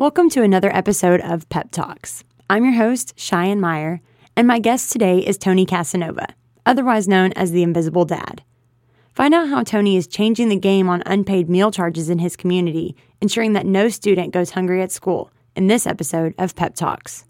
Welcome to another episode of Pep Talks. I'm your host, Cheyenne Meyer, and my guest today is Tony Casanova, otherwise known as the Invisible Dad. Find out how Tony is changing the game on unpaid meal charges in his community, ensuring that no student goes hungry at school in this episode of Pep Talks.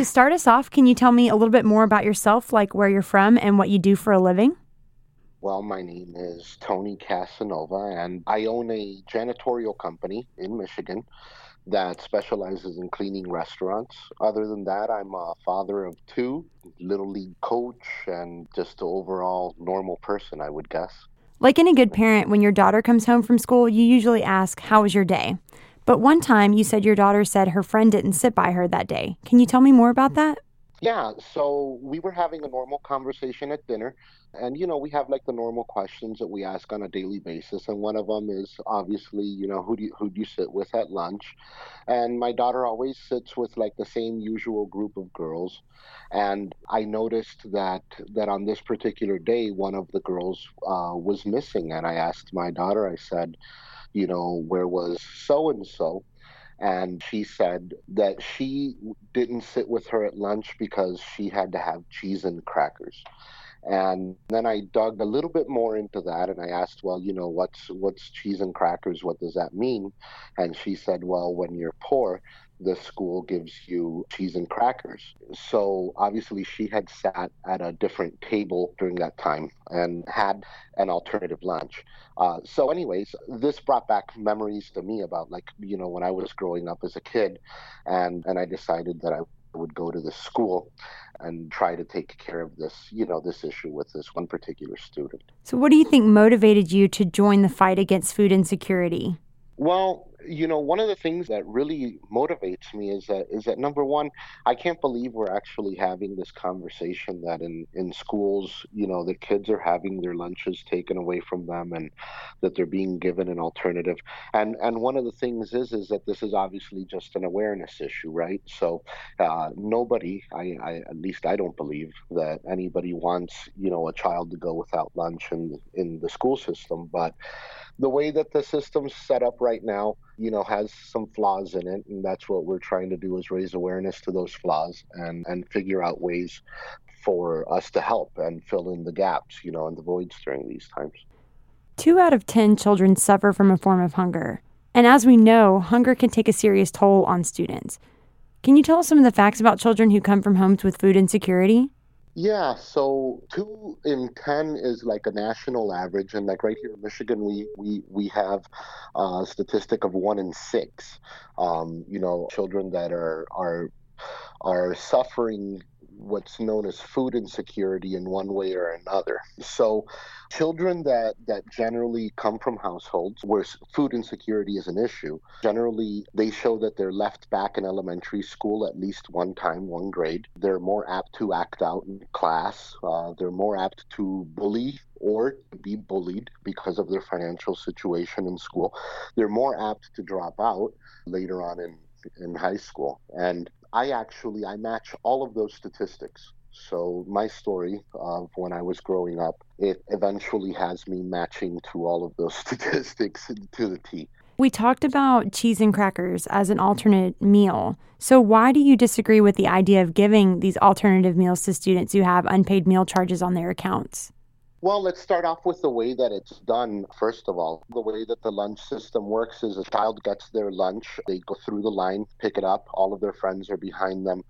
To start us off, can you tell me a little bit more about yourself, like where you're from and what you do for a living? Well, my name is Tony Casanova, and I own a janitorial company in Michigan that specializes in cleaning restaurants. Other than that, I'm a father of two, little league coach, and just an overall normal person, I would guess. Like any good parent, when your daughter comes home from school, you usually ask, How was your day? But one time you said your daughter said her friend didn't sit by her that day. Can you tell me more about that? Yeah, so we were having a normal conversation at dinner, and you know, we have like the normal questions that we ask on a daily basis, and one of them is obviously, you know, who do you, who do you sit with at lunch? And my daughter always sits with like the same usual group of girls, and I noticed that that on this particular day, one of the girls uh, was missing, and I asked my daughter, I said, you know, where was so and so? And she said that she didn't sit with her at lunch because she had to have cheese and crackers. And then I dug a little bit more into that and I asked, well, you know, what's what's cheese and crackers? What does that mean? And she said, well, when you're poor, the school gives you cheese and crackers. So obviously, she had sat at a different table during that time and had an alternative lunch. Uh, so, anyways, this brought back memories to me about like you know when I was growing up as a kid, and and I decided that I would go to the school and try to take care of this, you know, this issue with this one particular student. So, what do you think motivated you to join the fight against food insecurity? Well, you know, one of the things that really motivates me is that is that number one, I can't believe we're actually having this conversation that in in schools, you know, the kids are having their lunches taken away from them and that they're being given an alternative. And and one of the things is is that this is obviously just an awareness issue, right? So uh, nobody, I, I at least I don't believe that anybody wants you know a child to go without lunch in in the school system, but the way that the system's set up right now, you know, has some flaws in it, and that's what we're trying to do is raise awareness to those flaws and and figure out ways for us to help and fill in the gaps, you know, and the voids during these times. Two out of 10 children suffer from a form of hunger. And as we know, hunger can take a serious toll on students. Can you tell us some of the facts about children who come from homes with food insecurity? Yeah, so two in ten is like a national average, and like right here in Michigan, we we we have a statistic of one in six. Um, you know, children that are are are suffering what's known as food insecurity in one way or another. So, children that that generally come from households where food insecurity is an issue, generally they show that they're left back in elementary school at least one time, one grade. They're more apt to act out in class. Uh, they're more apt to bully or be bullied because of their financial situation in school. They're more apt to drop out later on in in high school and I actually I match all of those statistics. So my story of when I was growing up, it eventually has me matching to all of those statistics to the T. We talked about cheese and crackers as an alternate meal. So why do you disagree with the idea of giving these alternative meals to students who have unpaid meal charges on their accounts? Well, let's start off with the way that it's done. First of all, the way that the lunch system works is a child gets their lunch, they go through the line, pick it up, all of their friends are behind them.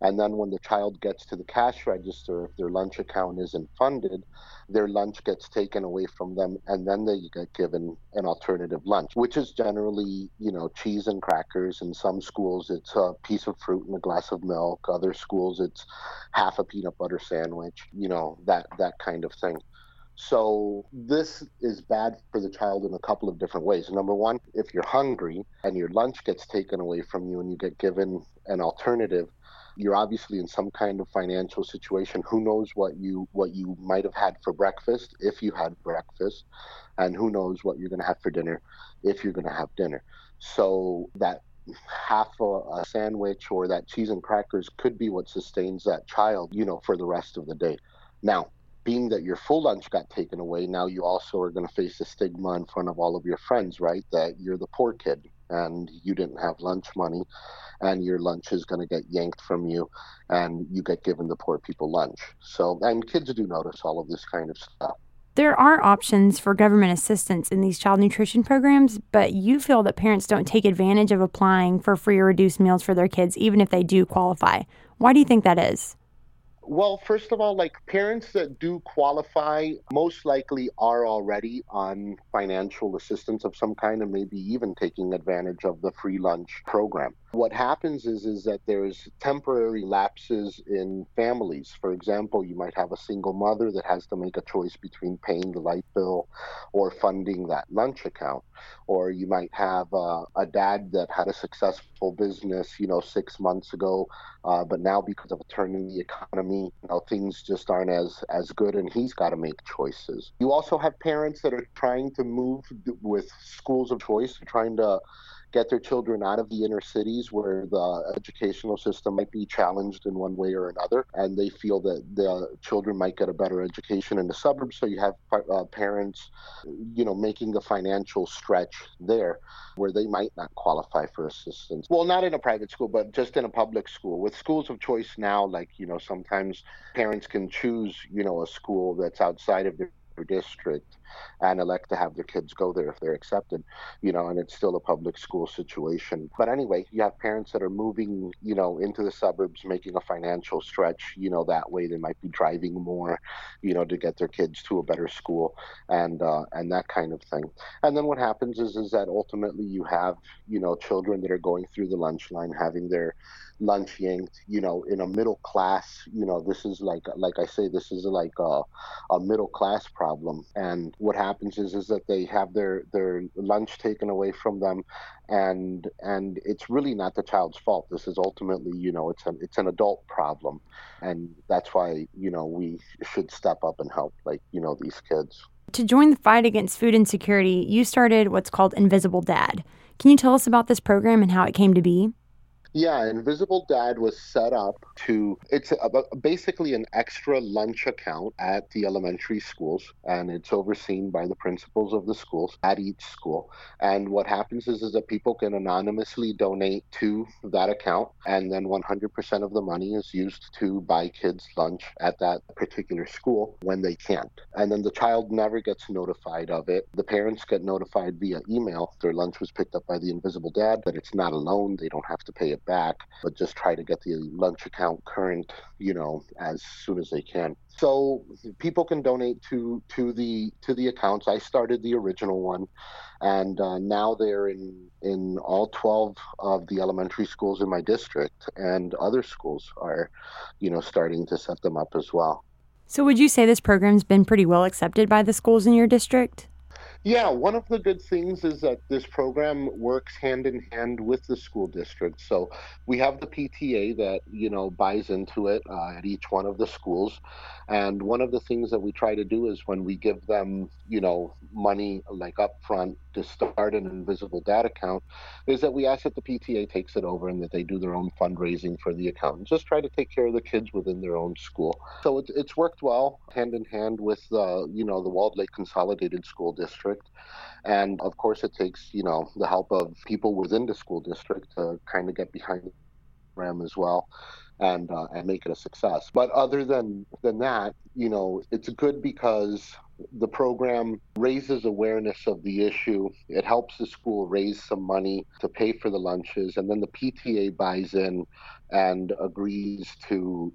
And then when the child gets to the cash register, if their lunch account isn't funded, their lunch gets taken away from them and then they get given an alternative lunch, which is generally, you know, cheese and crackers. In some schools, it's a piece of fruit and a glass of milk. Other schools, it's half a peanut butter sandwich, you know, that, that kind of thing. So this is bad for the child in a couple of different ways. Number one, if you're hungry and your lunch gets taken away from you and you get given an alternative, you're obviously in some kind of financial situation. Who knows what you what you might have had for breakfast if you had breakfast, and who knows what you're going to have for dinner if you're going to have dinner. So that half a, a sandwich or that cheese and crackers could be what sustains that child, you know, for the rest of the day. Now, being that your full lunch got taken away, now you also are going to face the stigma in front of all of your friends, right? That you're the poor kid and you didn't have lunch money and your lunch is going to get yanked from you and you get given the poor people lunch. So, and kids do notice all of this kind of stuff. There are options for government assistance in these child nutrition programs, but you feel that parents don't take advantage of applying for free or reduced meals for their kids, even if they do qualify. Why do you think that is? Well, first of all, like parents that do qualify most likely are already on financial assistance of some kind and maybe even taking advantage of the free lunch program. What happens is is that there's temporary lapses in families. For example, you might have a single mother that has to make a choice between paying the light bill or funding that lunch account, or you might have uh, a dad that had a successful business, you know, six months ago, uh, but now because of a turn in the economy, you know, things just aren't as as good, and he's got to make choices. You also have parents that are trying to move with schools of choice, trying to get their children out of the inner cities where the educational system might be challenged in one way or another, and they feel that the children might get a better education in the suburbs. So you have uh, parents, you know, making the financial stretch there where they might not qualify for assistance. Well, not in a private school, but just in a public school. With schools of choice now, like, you know, sometimes parents can choose, you know, a school that's outside of their district and elect to have their kids go there if they're accepted, you know, and it's still a public school situation. But anyway, you have parents that are moving, you know, into the suburbs, making a financial stretch, you know, that way they might be driving more, you know, to get their kids to a better school and uh, and that kind of thing. And then what happens is is that ultimately you have, you know, children that are going through the lunch line having their lunch yanked you know in a middle class you know this is like like i say this is like a, a middle class problem and what happens is is that they have their their lunch taken away from them and and it's really not the child's fault. This is ultimately you know it's an it's an adult problem and that's why you know we should step up and help like you know these kids. To join the fight against food insecurity you started what's called invisible dad. Can you tell us about this program and how it came to be? Yeah, Invisible Dad was set up to, it's a, basically an extra lunch account at the elementary schools, and it's overseen by the principals of the schools at each school. And what happens is, is that people can anonymously donate to that account, and then 100% of the money is used to buy kids lunch at that particular school when they can't. And then the child never gets notified of it. The parents get notified via email. Their lunch was picked up by the Invisible Dad, but it's not a loan. They don't have to pay it back, but just try to get the lunch account current, you know, as soon as they can. So people can donate to to the to the accounts. I started the original one, and uh, now they're in in all 12 of the elementary schools in my district, and other schools are, you know, starting to set them up as well. So would you say this program's been pretty well accepted by the schools in your district? Yeah, one of the good things is that this program works hand in hand with the school district. So we have the PTA that you know buys into it uh, at each one of the schools, and one of the things that we try to do is when we give them you know money like upfront to start an invisible dad account, is that we ask that the PTA takes it over and that they do their own fundraising for the account and just try to take care of the kids within their own school. So it's it's worked well hand in hand with the you know the Walled Lake Consolidated School District district. And of course, it takes, you know, the help of people within the school district to kind of get behind the program as well and uh, and make it a success. But other than than that, you know, it's good because the program raises awareness of the issue. It helps the school raise some money to pay for the lunches, and then the PTA buys in and agrees to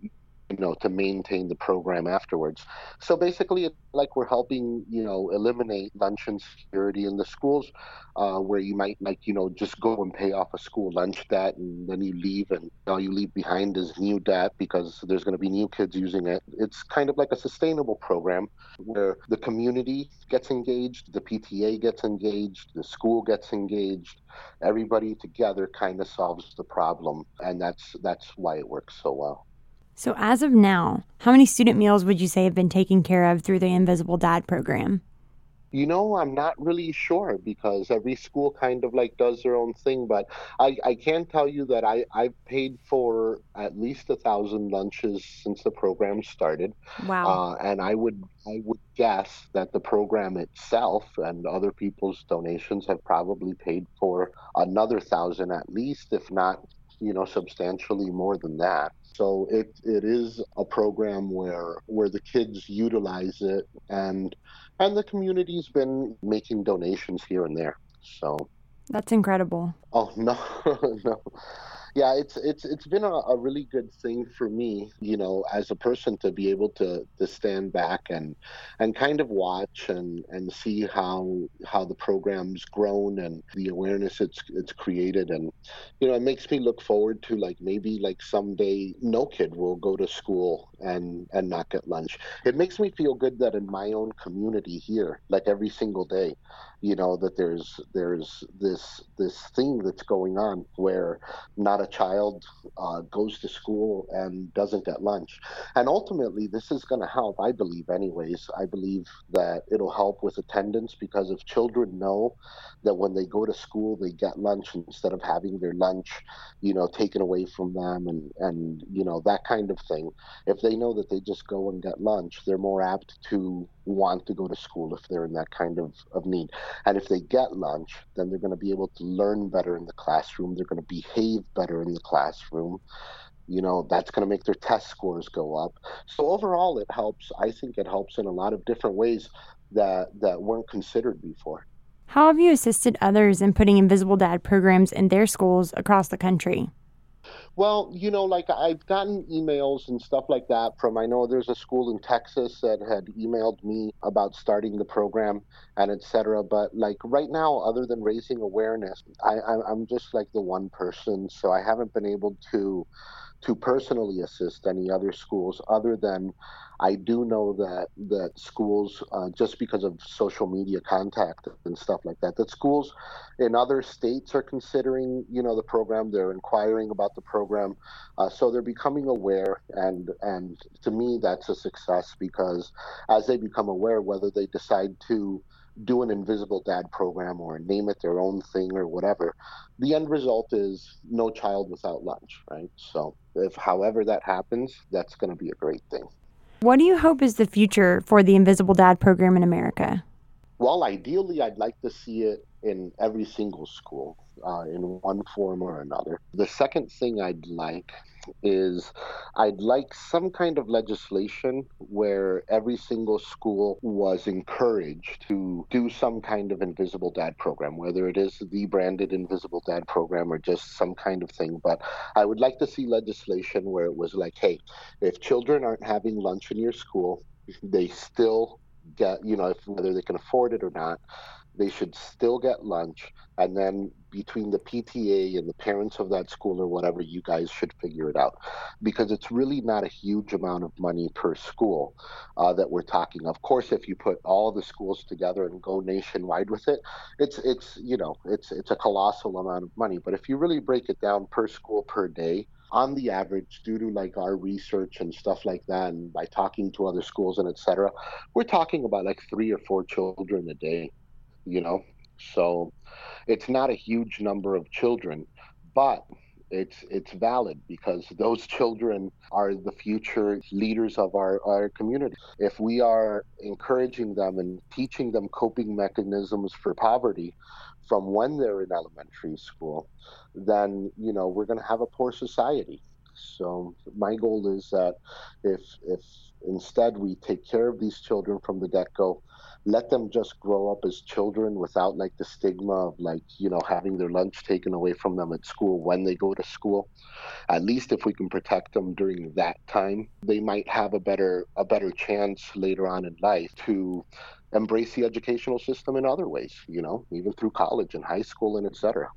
you know to maintain the program afterwards. So basically it's like we're helping you know eliminate lunch insecurity in the schools uh, where you might like you know just go and pay off a school lunch debt and then you leave and all you leave behind is new debt because there's going to be new kids using it. It's kind of like a sustainable program where the community gets engaged the pta gets engaged the school gets engaged. Everybody together kind of solves the problem and that's that's why it works so well so, as of now, how many student meals would you say have been taken care of through the Invisible Dad program? You know, I'm not really sure because every school kind of like does their own thing. But I, I can tell you that I, I've paid for at least a thousand lunches since the program started. Wow. Uh, and I would I would guess that the program itself and other people's donations have probably paid for another thousand at least, if not, you know, substantially more than that. So it, it is a program where where the kids utilize it and and the community's been making donations here and there. So that's incredible. Oh no, no yeah, it's it's it's been a, a, really good thing for me, you know, as a person to be able to to stand back and and kind of watch and and see how how the program's grown and the awareness it's it's created and you know, it makes me look forward to like maybe like someday no kid will go to school and and not get lunch. It makes me feel good that in my own community here, like every single day, you know that there's there's this this thing that's going on where not a child uh, goes to school and doesn't get lunch and ultimately this is going to help i believe anyways i believe that it'll help with attendance because if children know that when they go to school they get lunch instead of having their lunch you know taken away from them and and you know that kind of thing if they know that they just go and get lunch they're more apt to want to go to school if they're in that kind of, of need. And if they get lunch, then they're going to be able to learn better in the classroom. They're going to behave better in the classroom. You know, that's going to make their test scores go up. So overall, it helps. I think it helps in a lot of different ways that, that weren't considered before. How have you assisted others in putting Invisible Dad programs in their schools across the country? Well, you know, like I've gotten emails and stuff like that from, I know there's a school in Texas that had emailed me about starting the program and etc. But like right now, other than raising awareness, I, I'm just like the one person. So I haven't been able to to personally assist any other schools other than I do know that that schools uh, just because of social media contact and stuff like that that schools in other states are considering you know the program. They're inquiring about the program. Uh, so they're becoming aware and and to me that's a success because as they become aware whether they decide to do an invisible dad program or name it their own thing or whatever the end result is no child without lunch right? So if however that happens that's going to be a great thing. What do you hope is the future for the invisible dad program in america? Well ideally i'd like to see it in every single school uh, in one form or another. The second thing I'd like is I'd like some kind of legislation where every single school was encouraged to do some kind of Invisible Dad program, whether it is the branded Invisible Dad program or just some kind of thing. But I would like to see legislation where it was like, hey, if children aren't having lunch in your school, they still get, you know, if, whether they can afford it or not, they should still get lunch and then between the PTA and the parents of that school or whatever you guys should figure it out. Because it's really not a huge amount of money per school uh, that we're talking. Of course if you put all the schools together and go nationwide with it it's it's you know it's it's a colossal amount of money. But if you really break it down per school per day on the average, due to like our research and stuff like that, and by talking to other schools and etc., we're talking about like three or four children a day you know so it's not a huge number of children but it's it's valid because those children are the future leaders of our, our community. If we are encouraging them and teaching them coping mechanisms for poverty from when they're in elementary school, then you know we're going to have a poor society. So my goal is that if if instead we take care of these children from the get-go let them just grow up as children without like the stigma of like you know having their lunch taken away from them at school when they go to school. At least if we can protect them during that time they might have a better a better chance later on in life to embrace the educational system in other ways you know even through college and high school and etc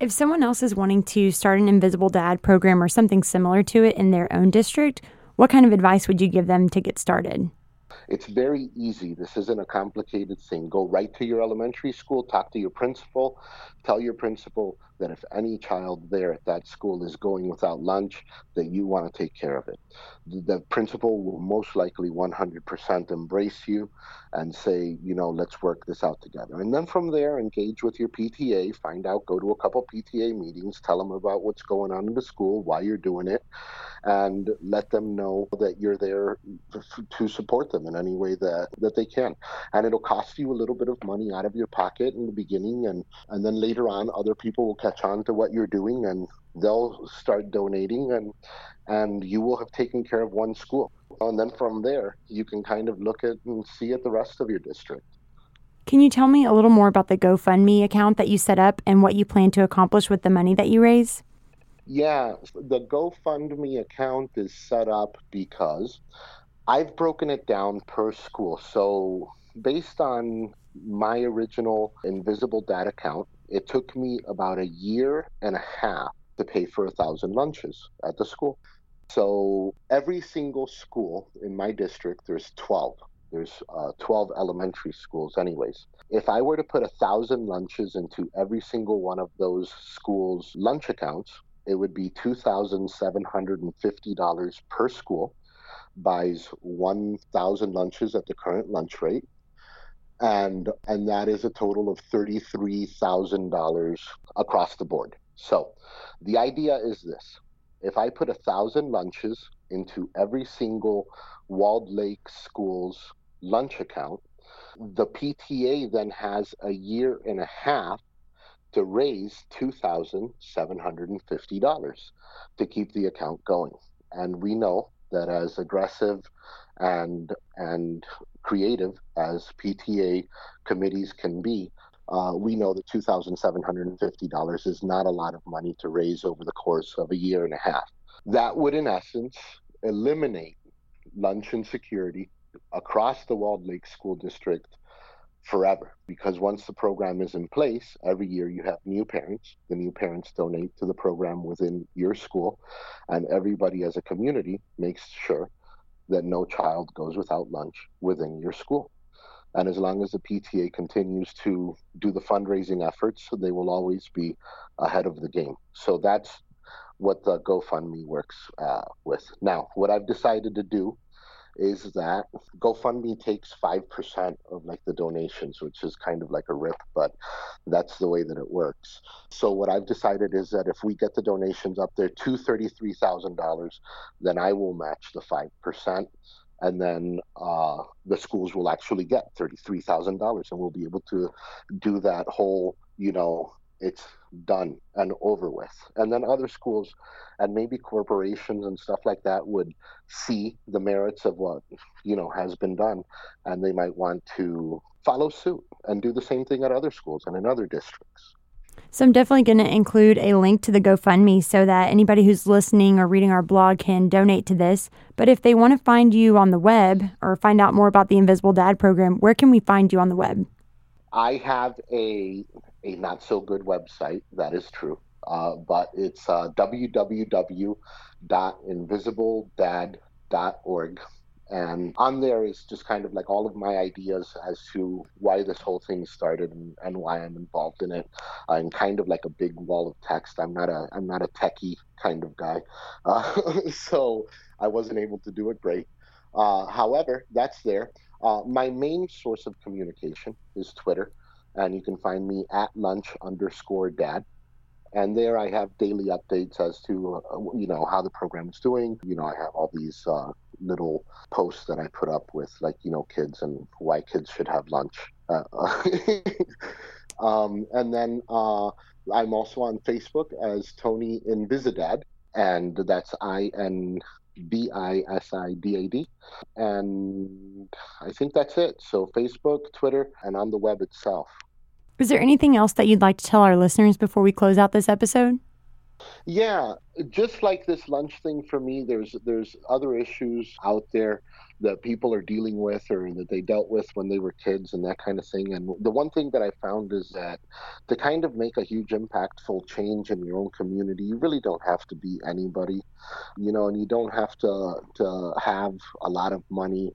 if someone else is wanting to start an invisible dad program or something similar to it in their own district what kind of advice would you give them to get started it's very easy. This isn't a complicated thing. Go right to your elementary school, talk to your principal, tell your principal that if any child there at that school is going without lunch, that you want to take care of it. The, principal will most likely 100% embrace you and say, you know, let's work this out together. And then from there, engage with your PTA, find out, go to a couple PTA meetings, tell them about what's going on in the school, why you're doing it, and let them know that you're there to support them in any way that, that they can. And it'll cost you a little bit of money out of your pocket in the beginning, and, and then later on, other people will catch on to what you're doing and they'll start donating and and you will have taken care of one school. And then from there you can kind of look at and see at the rest of your district. Can you tell me a little more about the gofundme account that you set up and what you plan to accomplish with the money that you raise? Yeah, the GoFundMe account is set up because I've broken it down per school. So, based on my original Invisible Dad account, it took me about a year and a half to pay for a thousand lunches at the school. So, every single school in my district, there's 12. There's uh, 12 elementary schools, anyways. If I were to put a thousand lunches into every single one of those schools' lunch accounts, it would be $2,750 per school, buys 1,000 lunches at the current lunch rate. And, and that is a total of $33,000 across the board. So the idea is this if I put a thousand lunches into every single Walled Lake school's lunch account, the PTA then has a year and a half to raise $2,750 to keep the account going. And we know that as aggressive and and creative as PTA committees can be, uh, we know that $2,750 is not a lot of money to raise over the course of a year and a half. That would, in essence, eliminate lunch insecurity across the Walled Lake School District forever because once the program is in place, every year you have new parents. The new parents donate to the program within your school, and everybody as a community makes sure that no child goes without lunch within your school. And as long as the PTA continues to do the fundraising efforts, they will always be ahead of the game. So that's what the GoFundMe works uh, with. Now, what I've decided to do is that GoFundMe takes 5% of like the donations, which is kind of like a rip, but that's the way that it works. So what I've decided is that if we get the donations up there to $33,000, then I will match the 5% and then uh, the schools will actually get $33,000 and we'll be able to do that whole, you know, it's done and over with. And then other schools and maybe corporations and stuff like that would see the merits of what, you know, has been done and they might want to follow suit and do the same thing at other schools and in other districts. So I'm definitely going to include a link to the GoFundMe so that anybody who's listening or reading our blog can donate to this. But if they want to find you on the web or find out more about the Invisible Dad program, where can we find you on the web? I have a a not so good website. That is true. Uh, but it's uh, www.invisibledad.org. And on there is just kind of like all of my ideas as to why this whole thing started and, and why I'm involved in it. I'm kind of like a big wall of text. I'm not a I'm not a techie kind of guy, uh, so I wasn't able to do it great. Uh, however, that's there. Uh, my main source of communication is Twitter and you can find me at lunch underscore dad. And there I have daily updates as to, uh, you know, how the program is doing. You know, I have all these uh, little posts that I put up with, like, you know, kids and why kids should have lunch. Uh, um, and then uh, I'm also on Facebook as Tony Invisidad, and that's I N B I S I D A D. And I think that's it. So Facebook, Twitter, and on the web itself. Is there anything else that you'd like to tell our listeners before we close out this episode? Yeah, just like this lunch thing for me, there's there's other issues out there that people are dealing with or that they dealt with when they were kids and that kind of thing. And the one thing that I found is that to kind of make a huge impactful change in your own community, you really don't have to be anybody, you know, and you don't have to to have a lot of money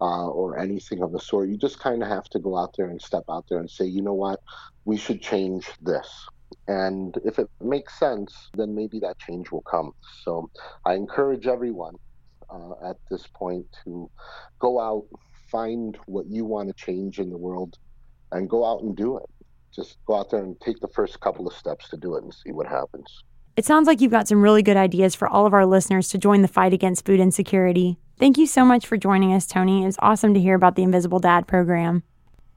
uh, or anything of the sort. You just kind of have to go out there and step out there and say, you know what, we should change this. And if it makes sense, then maybe that change will come. So I encourage everyone uh, at this point to go out, find what you want to change in the world, and go out and do it. Just go out there and take the first couple of steps to do it and see what happens. It sounds like you've got some really good ideas for all of our listeners to join the fight against food insecurity. Thank you so much for joining us, Tony. It's awesome to hear about the Invisible Dad program.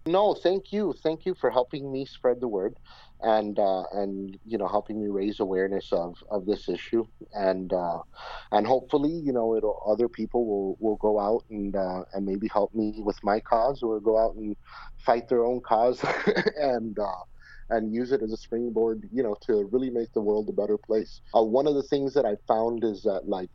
No, thank you. Thank you for helping me spread the word and uh, and you know helping me raise awareness of, of this issue and uh, and hopefully you know it'll other people will, will go out and uh, and maybe help me with my cause or go out and fight their own cause and uh, and use it as a springboard you know to really make the world a better place. Uh, one of the things that I found is that like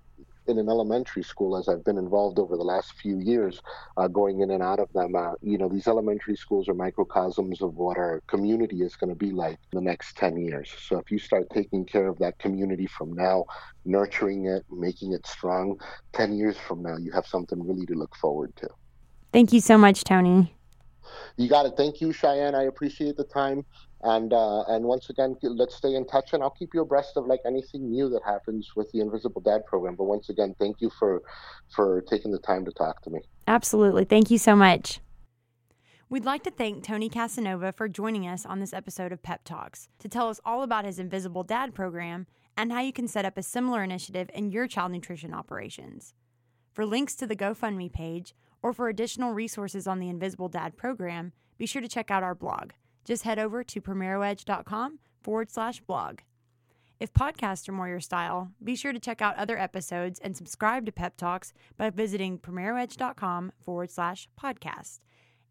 in an elementary school as I've been involved over the last few years, uh, going in and out of them. Uh, you know, these elementary schools are microcosms of what our community is going to be like in the next 10 years. So if you start taking care of that community from now, nurturing it, making it strong, 10 years from now, you have something really to look forward to. Thank you so much, Tony. You got it. Thank you, Cheyenne. I appreciate the time. And uh, and once again, let's stay in touch, and I'll keep you abreast of like anything new that happens with the Invisible Dad program. But once again, thank you for for taking the time to talk to me. Absolutely, thank you so much. We'd like to thank Tony Casanova for joining us on this episode of Pep Talks to tell us all about his Invisible Dad program and how you can set up a similar initiative in your child nutrition operations. For links to the GoFundMe page or for additional resources on the Invisible Dad program, be sure to check out our blog just head over to primeroedge.com forward slash blog. If podcasts are more your style, be sure to check out other episodes and subscribe to Pep Talks by visiting primeroedge.com forward slash podcast.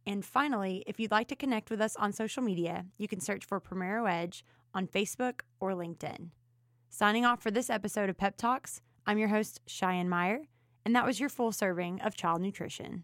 And finally, if you'd like to connect with us on social media, you can search for Primero Edge on Facebook or LinkedIn. Signing off for this episode of Pep Talks, I'm your host, Cheyenne Meyer, and that was your full serving of child nutrition.